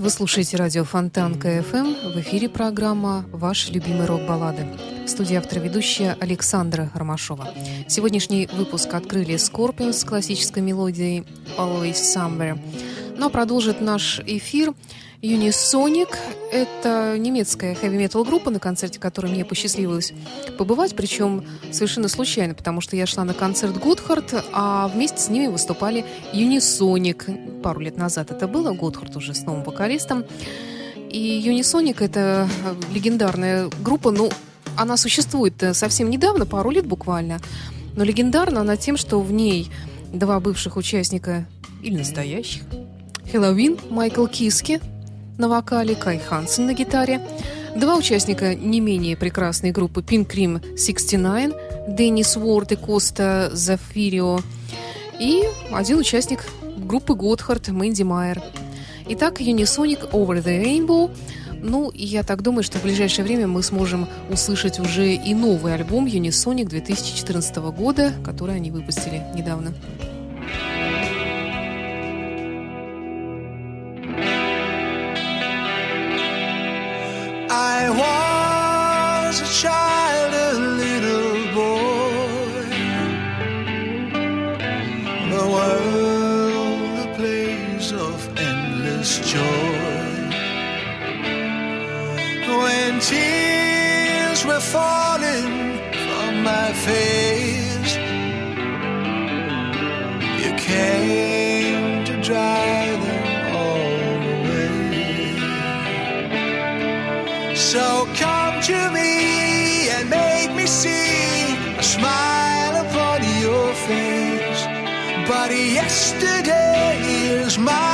Вы слушаете радио Фонтан КФМ. В эфире программа «Ваши любимые рок-баллады». В студии автор-ведущая Александра Ромашова. Сегодняшний выпуск открыли Scorpions с классической мелодией «Always Somewhere». Но продолжит наш эфир Unisonic. Это немецкая хэви-метал группа, на концерте которой мне посчастливилось побывать, причем совершенно случайно, потому что я шла на концерт Готхард, а вместе с ними выступали Unisonic. Пару лет назад это было, Готхард уже с новым вокалистом. И Unisonic — это легендарная группа, ну, она существует совсем недавно, пару лет буквально, но легендарна она тем, что в ней два бывших участника или настоящих. Хэллоуин, Майкл Киски на вокале, Кай Хансен на гитаре. Два участника не менее прекрасной группы Pink Cream 69, Деннис Уорд и Коста Зафирио. И один участник группы Готхард, Мэнди Майер. Итак, Unisonic Over the Rainbow. Ну, я так думаю, что в ближайшее время мы сможем услышать уже и новый альбом Unisonic 2014 года, который они выпустили недавно. Yesterday is miles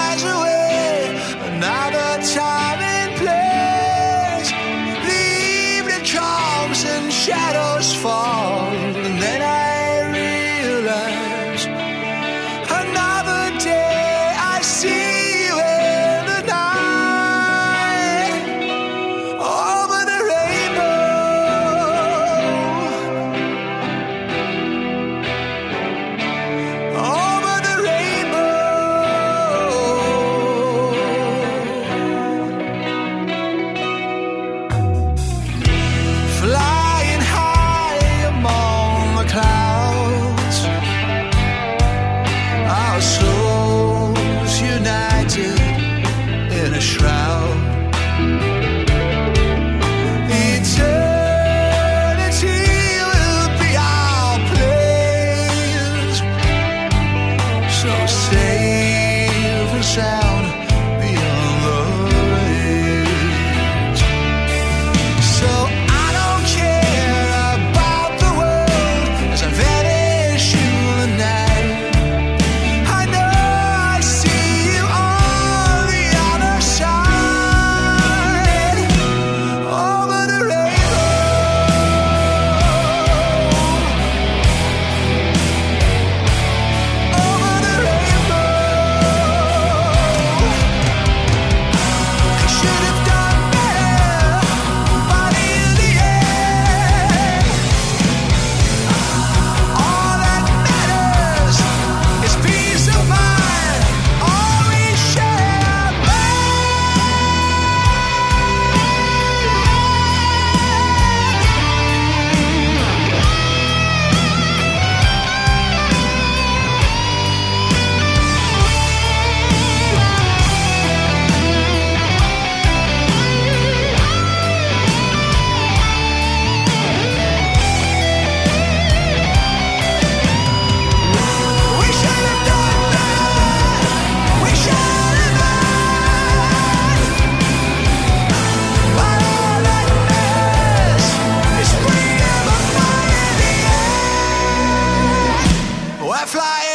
fly.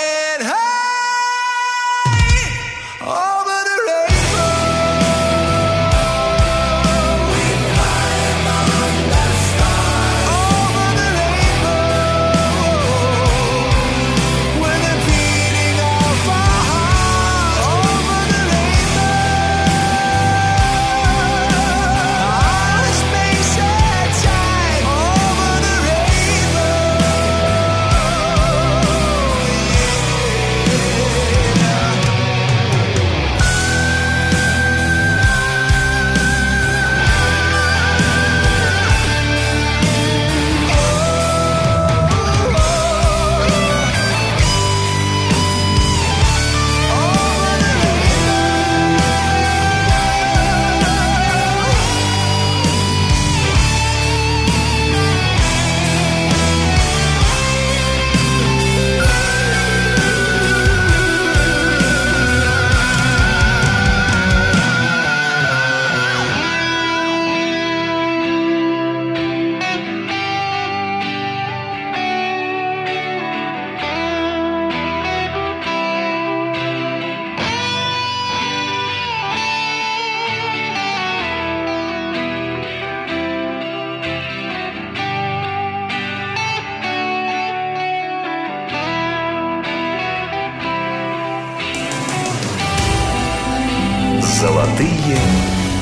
Золотые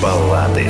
баллады.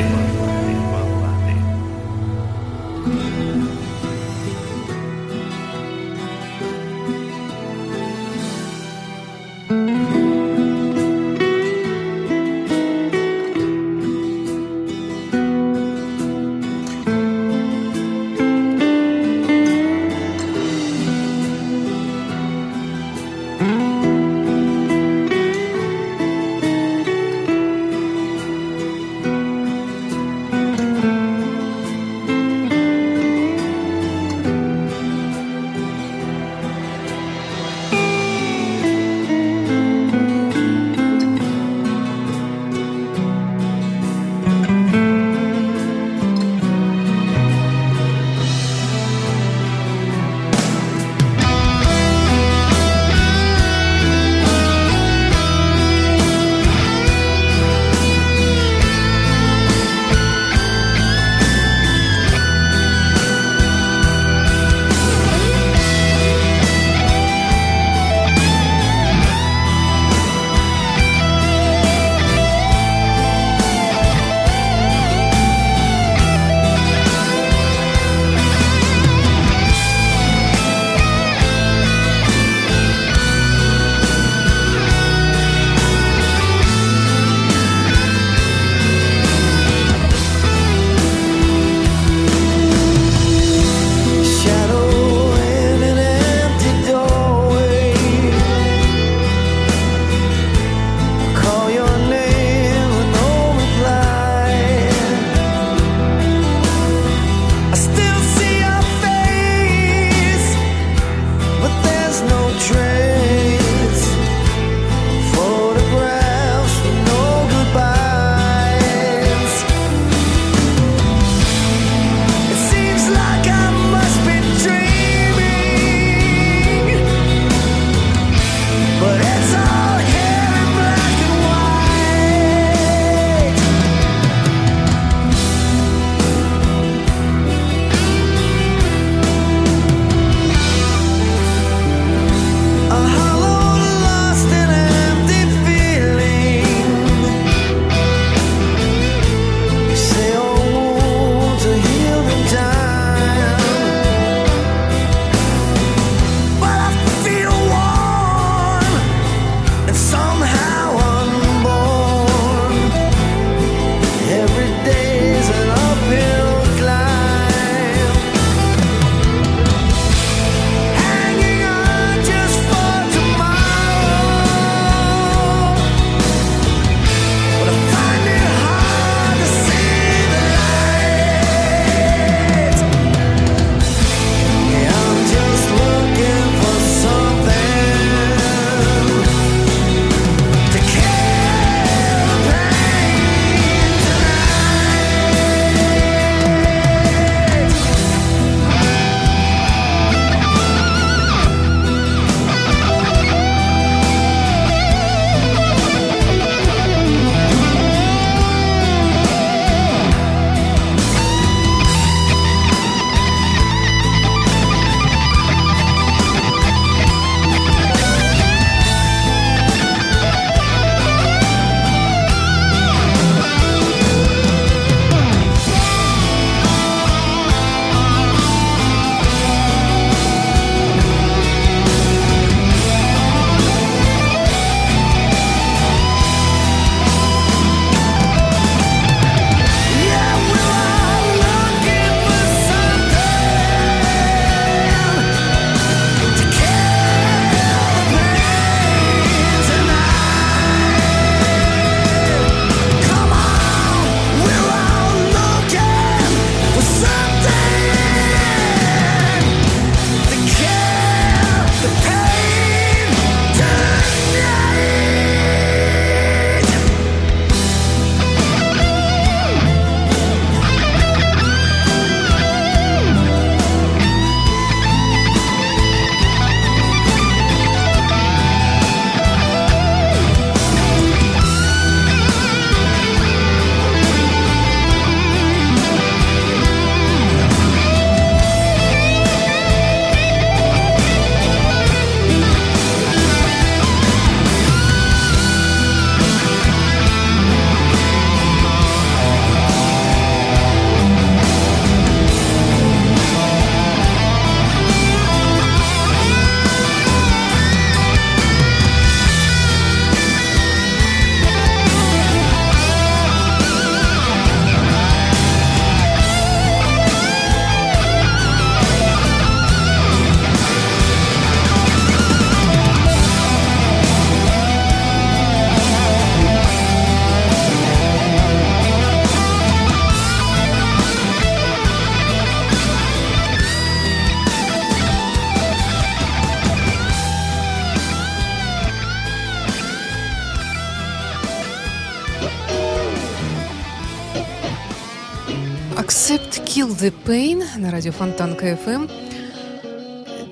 The Pain на радио Фонтан КФМ.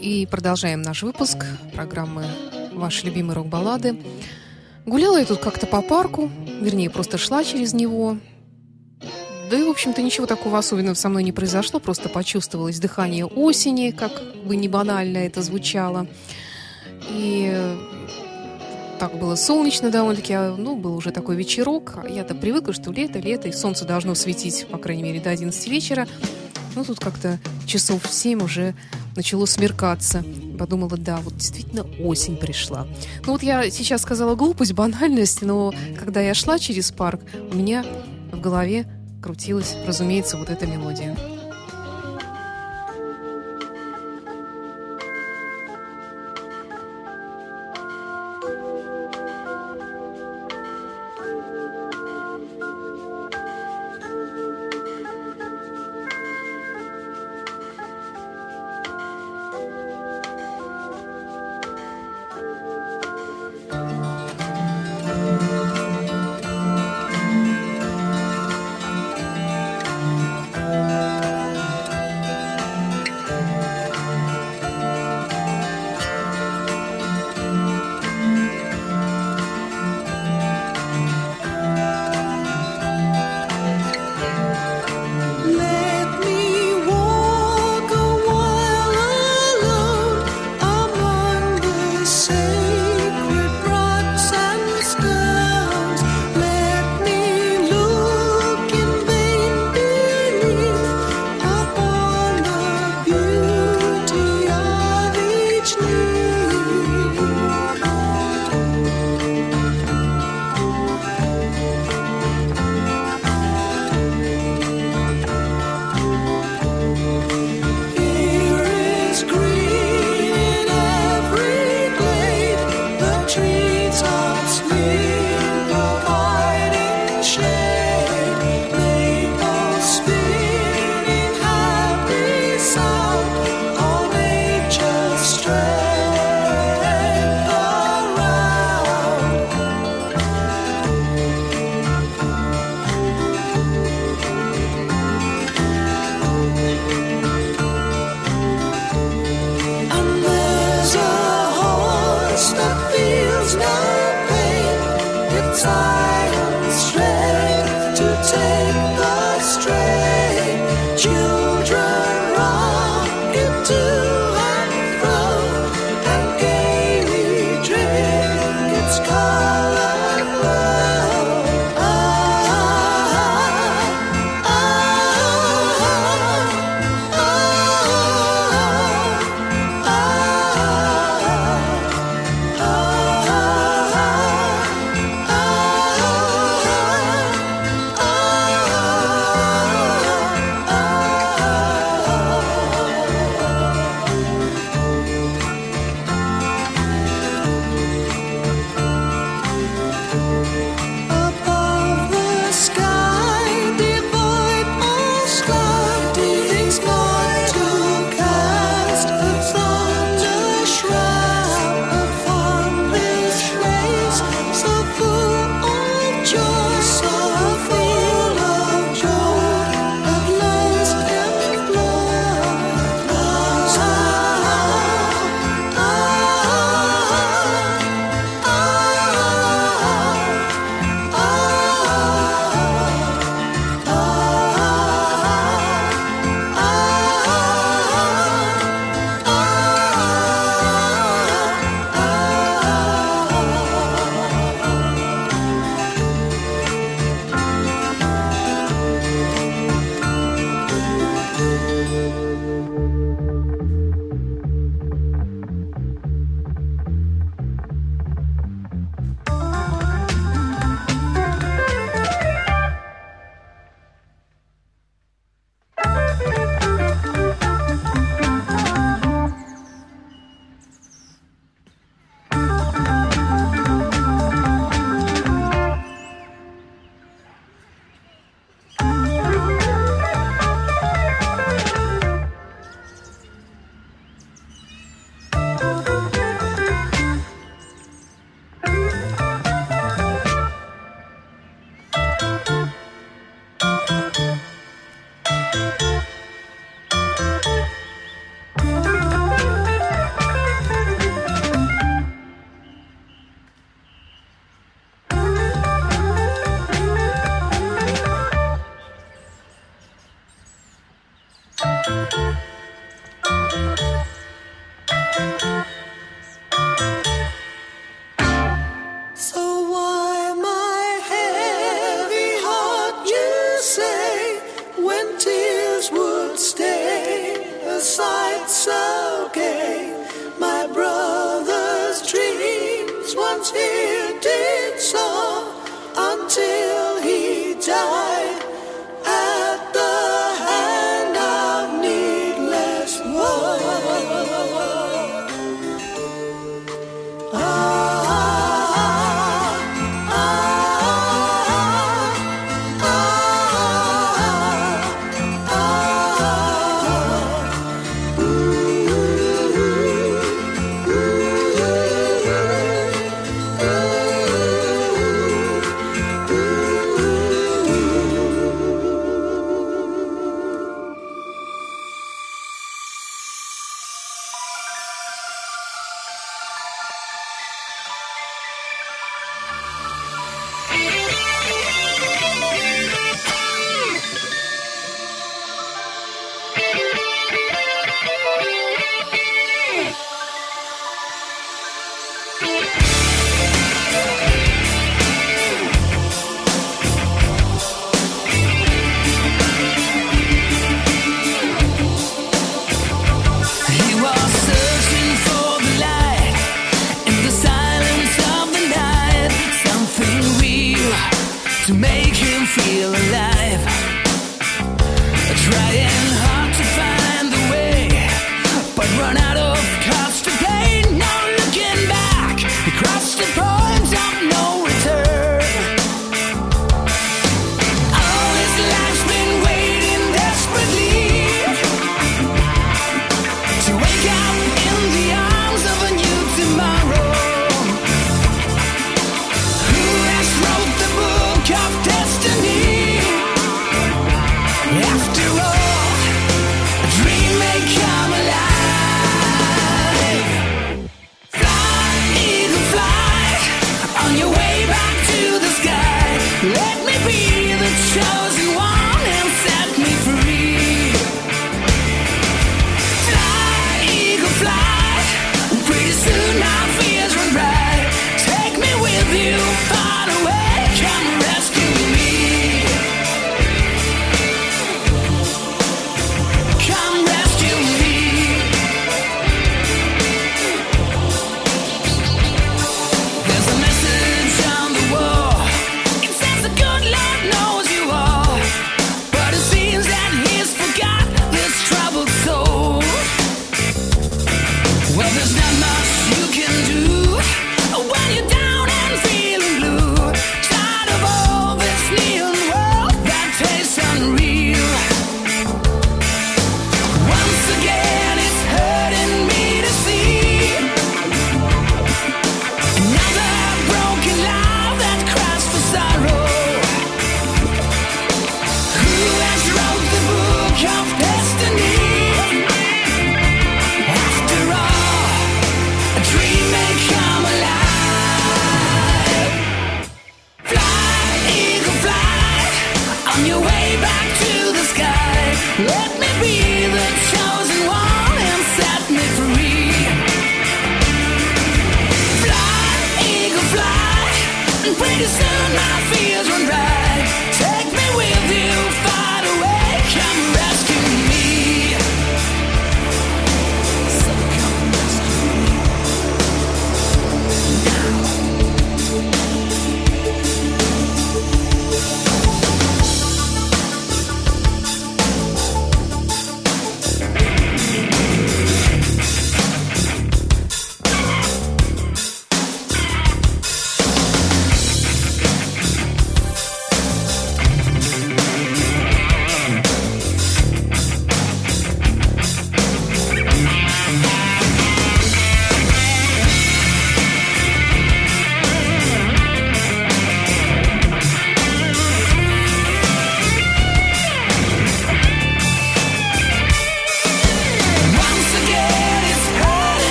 И продолжаем наш выпуск программы «Ваши любимые рок-баллады». Гуляла я тут как-то по парку, вернее, просто шла через него. Да и, в общем-то, ничего такого особенного со мной не произошло, просто почувствовалось дыхание осени, как бы не банально это звучало. И так было солнечно довольно-таки, а, ну, был уже такой вечерок. Я-то привыкла, что лето, лето, и солнце должно светить, по крайней мере, до 11 вечера. Ну, тут как-то часов в 7 уже начало смеркаться. Подумала, да, вот действительно осень пришла. Ну вот я сейчас сказала глупость, банальность, но когда я шла через парк, у меня в голове крутилась, разумеется, вот эта мелодия.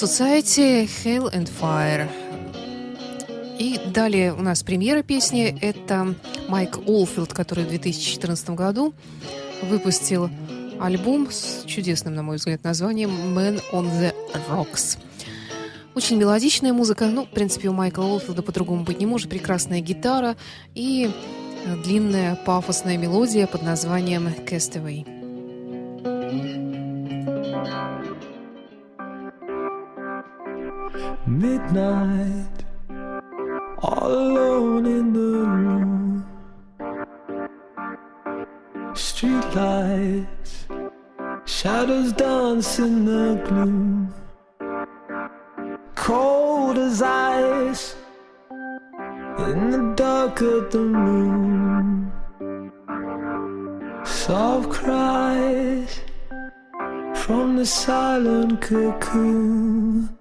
Society, Hell and Fire. И далее у нас премьера песни. Это Майк Олфилд, который в 2014 году выпустил альбом с чудесным, на мой взгляд, названием «Man on the Rocks». Очень мелодичная музыка. Ну, в принципе, у Майкла Олфилда по-другому быть не может. Прекрасная гитара и длинная пафосная мелодия под названием «Castaway». Midnight, all alone in the room. Streetlights, shadows dance in the gloom. Cold as ice in the dark of the room. Soft cries from the silent cocoon.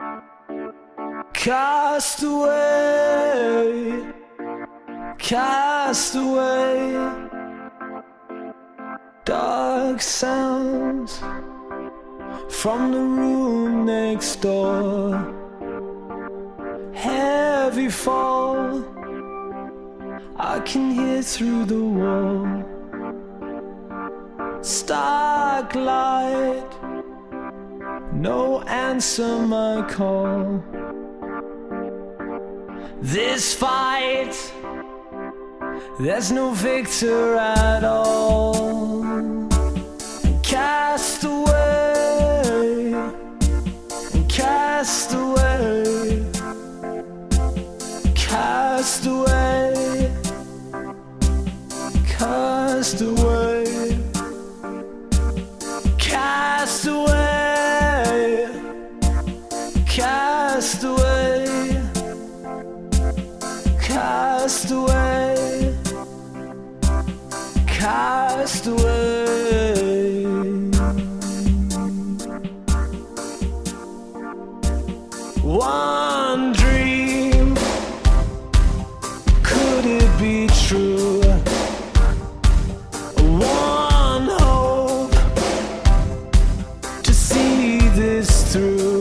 Cast away, cast away. Dark sounds from the room next door. Heavy fall, I can hear through the wall. Stark light, no answer my call. This fight, there's no victor at all. Through.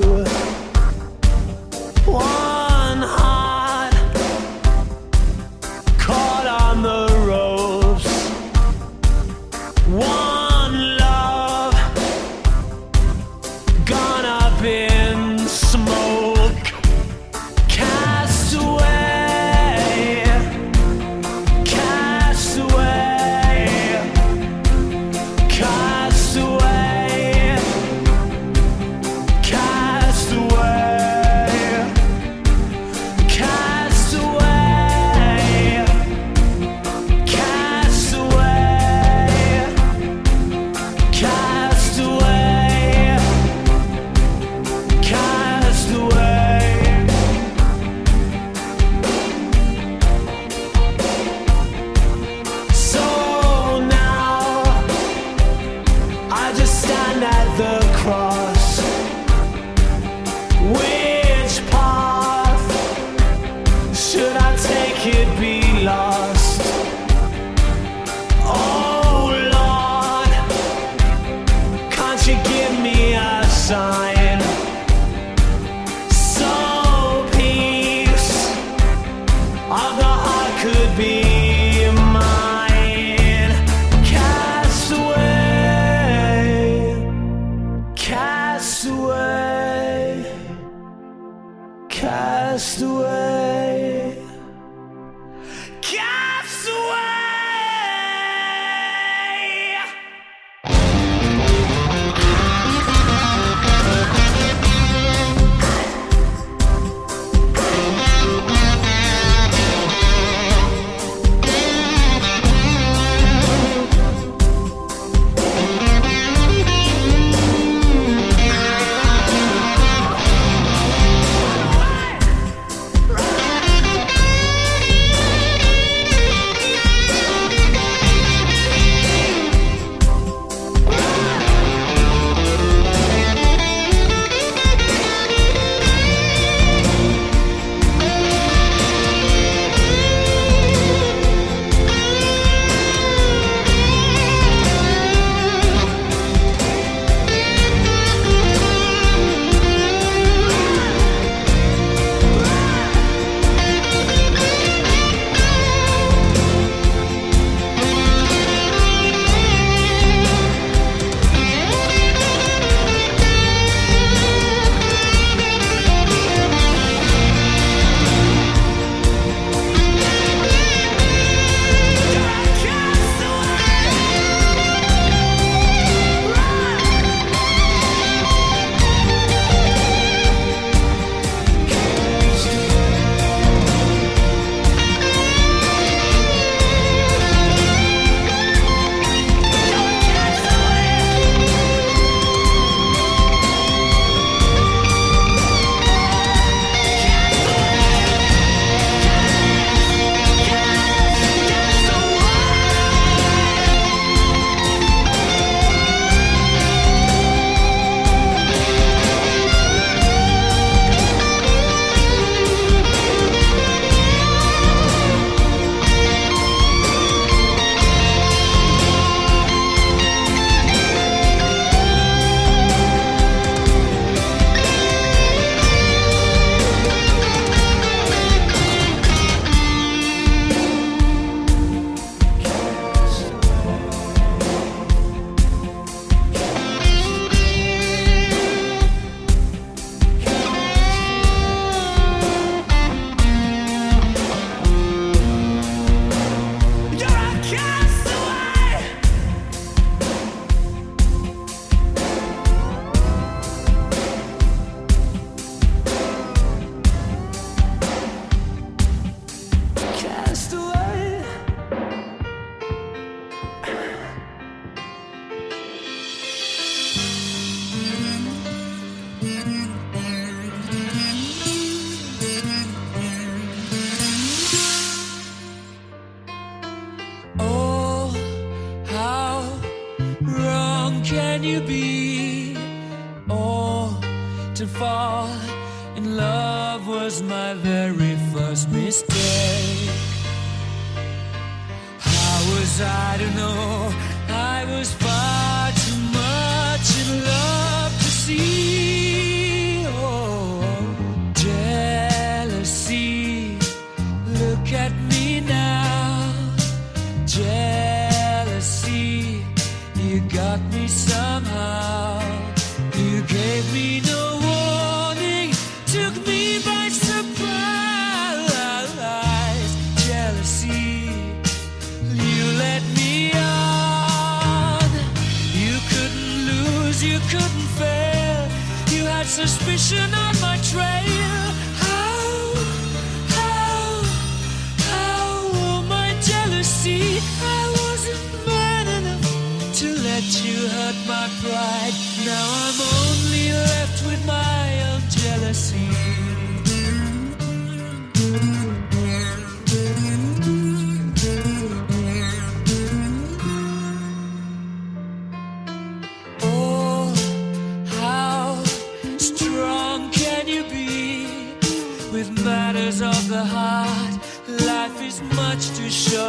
Was my very first mistake. How was I to know I was far too much in love to see?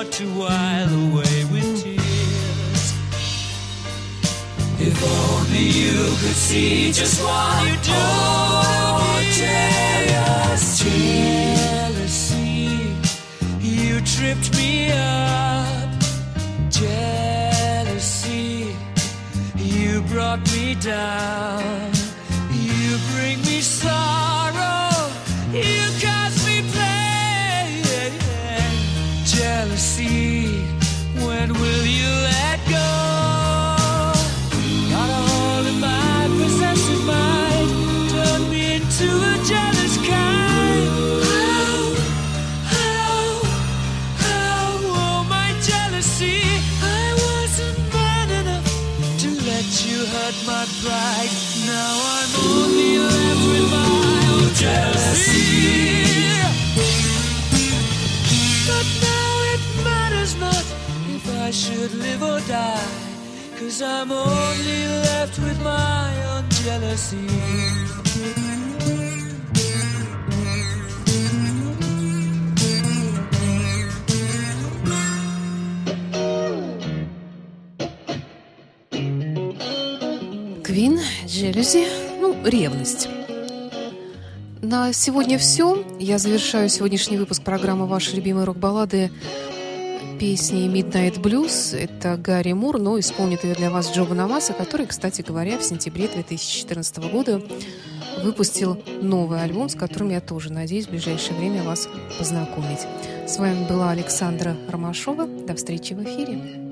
Too to while away with tears. If only you could see just what you do oh, jealousy. You tripped me up. Jealousy. You brought me down. I'm only left with my own jealousy. Квин, Джелюзи, ну, ревность. На сегодня все. Я завершаю сегодняшний выпуск программы «Ваши любимые рок-баллады» песней Midnight Blues. Это Гарри Мур, но исполнит ее для вас Джо Бонамаса, который, кстати говоря, в сентябре 2014 года выпустил новый альбом, с которым я тоже надеюсь в ближайшее время вас познакомить. С вами была Александра Ромашова. До встречи в эфире.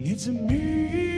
It's me.